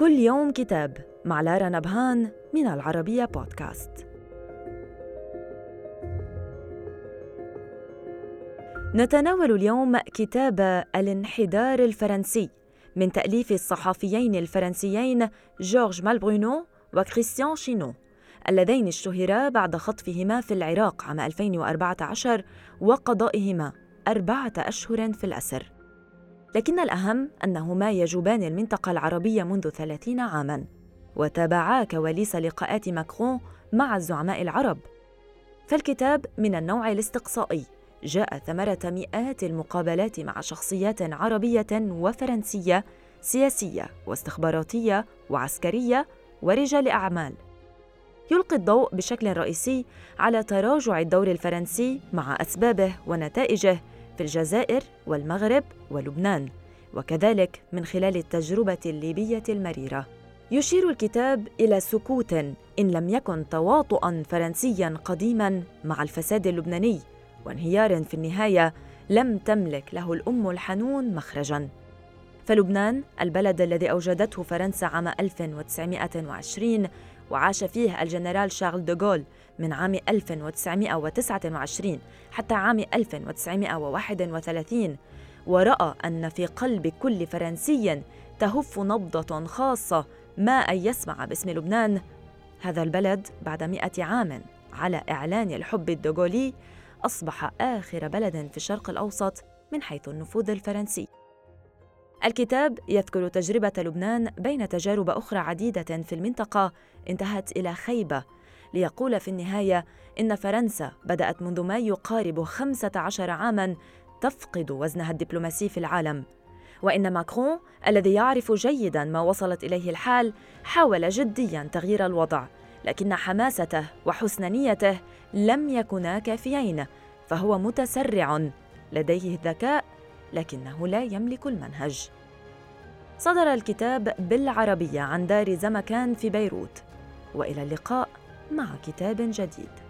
كل يوم كتاب مع لارا نبهان من العربية بودكاست. نتناول اليوم كتاب الانحدار الفرنسي من تأليف الصحفيين الفرنسيين جورج مالبرونو وكريستيان شينو اللذين اشتهرا بعد خطفهما في العراق عام 2014 وقضائهما أربعة أشهر في الأسر. لكن الأهم أنهما يجوبان المنطقة العربية منذ ثلاثين عاماً وتابعا كواليس لقاءات ماكرون مع الزعماء العرب. فالكتاب من النوع الاستقصائي جاء ثمرة مئات المقابلات مع شخصيات عربية وفرنسية سياسية واستخباراتية وعسكرية ورجال أعمال. يلقي الضوء بشكل رئيسي على تراجع الدور الفرنسي مع أسبابه ونتائجه في الجزائر والمغرب ولبنان وكذلك من خلال التجربة الليبية المريرة. يشير الكتاب إلى سكوت إن لم يكن تواطؤا فرنسيا قديما مع الفساد اللبناني وانهيار في النهاية لم تملك له الأم الحنون مخرجا. فلبنان البلد الذي أوجدته فرنسا عام 1920 وعاش فيه الجنرال شارل دوغول من عام 1929 حتى عام 1931 ورأى أن في قلب كل فرنسي تهف نبضة خاصة ما أن يسمع باسم لبنان. هذا البلد بعد مئة عام على إعلان الحب الدوغولي أصبح آخر بلد في الشرق الأوسط من حيث النفوذ الفرنسي. الكتاب يذكر تجربة لبنان بين تجارب أخرى عديدة في المنطقة انتهت إلى خيبة. ليقول في النهاية إن فرنسا بدأت منذ ما يقارب 15 عاماً تفقد وزنها الدبلوماسي في العالم. وإن ماكرون الذي يعرف جيداً ما وصلت إليه الحال حاول جدياً تغيير الوضع لكن حماسته وحسن نيته لم يكونا كافيين فهو متسرع. لديه الذكاء لكنه لا يملك المنهج. صدر الكتاب بالعربية عن دار زمكان في بيروت وإلى اللقاء مع كتاب جديد.